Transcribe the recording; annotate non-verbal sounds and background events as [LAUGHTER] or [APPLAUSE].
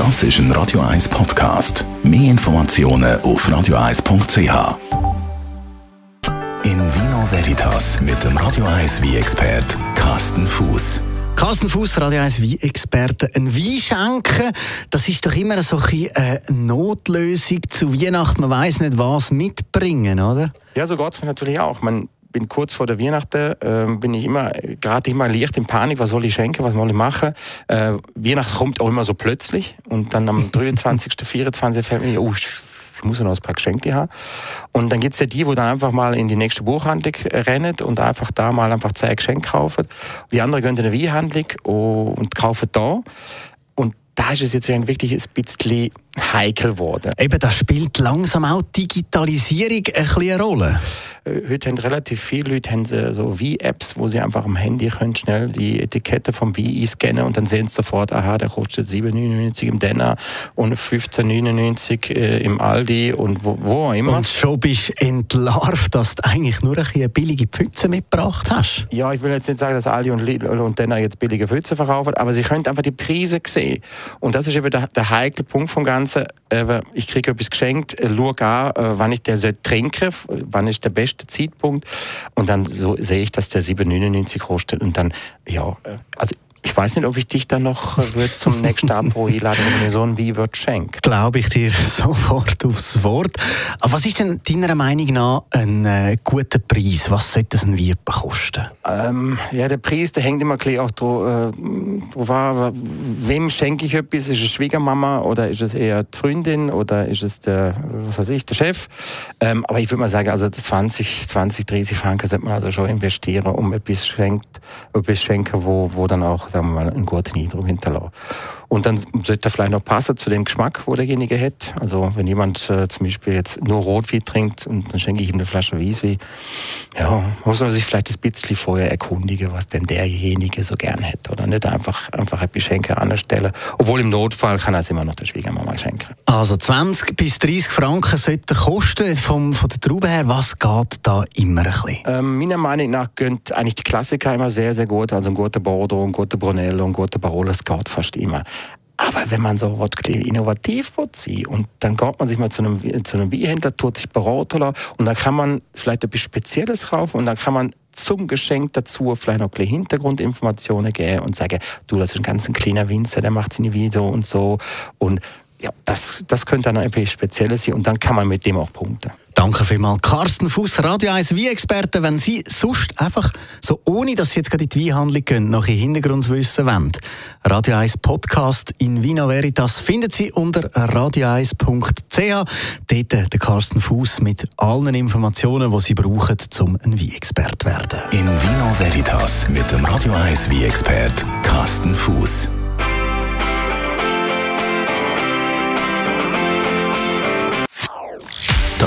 Das ist ein Radio 1 Podcast. Mehr Informationen auf radio1.ch. In Vino Veritas mit dem Radio 1 wie expert Carsten Fuß. Carsten Fuß, Radio 1 Wein-Experte. Ein Wein schenken, das ist doch immer so ein eine Notlösung zu Weihnachten. Man weiß nicht, was mitbringen, oder? Ja, so geht es mir natürlich auch. Man bin kurz vor der Weihnachten, äh, bin ich immer, gerade immer leicht in Panik, was soll ich schenken, was soll ich machen. Äh, Weihnachten kommt auch immer so plötzlich und dann am [LAUGHS] 23., 24. fällt mir, oh, ich muss ja noch ein paar Geschenke haben. Und dann gibt es ja die, wo dann einfach mal in die nächste Buchhandlung rennen und einfach da mal einfach zwei Geschenke kaufen. Die anderen gehen in eine Weinhandlung und kaufen da. Und da ist es jetzt wirklich ein bisschen heikel geworden. Eben, da spielt langsam auch Digitalisierung eine Rolle. Heute haben relativ viele Leute haben so Wie-Apps, wo sie einfach am Handy können schnell die Etikette vom Wie scannen und dann sehen sie sofort, aha, der kostet 7,99 im Denner und 15,99 äh, im Aldi und wo, wo auch immer. Und schon bist du entlarvt, dass du eigentlich nur eine billige Pfütze mitgebracht hast. Ja, ich will jetzt nicht sagen, dass Aldi und Lidl und Denner jetzt billige Pfütze verkaufen, aber sie können einfach die Preise sehen. Und das ist eben der, der heikle Punkt vom Ganzen. Äh, ich kriege etwas geschenkt, äh, schaue an, äh, wann ich der trinken wann ist der beste Zeitpunkt. Und dann so sehe ich, dass der 7,99 kostet. Und dann, ja, also ich weiß nicht, ob ich dich dann noch äh, zum nächsten Apro einladen, wenn mir so ein Wie wird schenken. Glaube ich dir [LAUGHS] sofort aufs Wort. Aber was ist denn deiner Meinung nach ein äh, guter Preis? Was sollte ein Wie kosten? Ähm, ja, der Preis, der hängt immer ein auch drauf, äh, an, wem schenke ich etwas? Ist es Schwiegermama oder ist es eher die Freundin oder ist es der, was weiß ich, der Chef? Ähm, aber ich würde mal sagen, also 20, 20, 30 Franken sollte man also schon investieren, um etwas schenkt, etwas schenken, wo, wo dann auch sagen wir mal, einen guten Eindruck hinterlassen. Und dann sollte er vielleicht noch passen zu dem Geschmack, wo derjenige hat. Also wenn jemand äh, zum Beispiel jetzt nur Rotwein trinkt und dann schenke ich ihm eine Flasche Weißwein, ja, muss man sich vielleicht ein bisschen vorher erkundigen, was denn derjenige so gern hätte. Oder nicht einfach, einfach ein Geschenk anstellen. Obwohl im Notfall kann er es immer noch der Schwiegermama schenken. Also 20 bis 30 Franken sollte kosten. Vom, von der Traube her, was geht da immer ein bisschen? Ähm, meiner Meinung nach gehen eigentlich die Klassiker immer sehr, sehr gut. Also ein guter Bordeaux, ein guter Brunello, ein guter Barolo, das geht fast immer. Aber wenn man so was innovativ will und dann geht man sich mal zu einem, zu einem Weinhändler, tut sich beraten und dann kann man vielleicht etwas Spezielles kaufen und dann kann man zum Geschenk dazu vielleicht noch ein Hintergrundinformationen geben und sagen, du, das ist ein ganz kleiner Winzer, der macht seine Video und so und ja, das, das könnte dann etwas Spezielles sein und dann kann man mit dem auch punkten. Danke vielmals. Carsten Fuß, Radio 1 Wie-Experte. Wenn Sie sonst einfach so, ohne dass Sie jetzt gerade in die Weinhandlung gehen, noch Ihr Hintergrundwissen wollen, Radio 1 Podcast in Vino Veritas finden Sie unter radio1.ch. Dort der Carsten Fuß mit allen Informationen, die Sie brauchen, um ein Wie-Experte zu werden. In Vino Veritas mit dem Radio 1 Wie-Experte Carsten Fuß.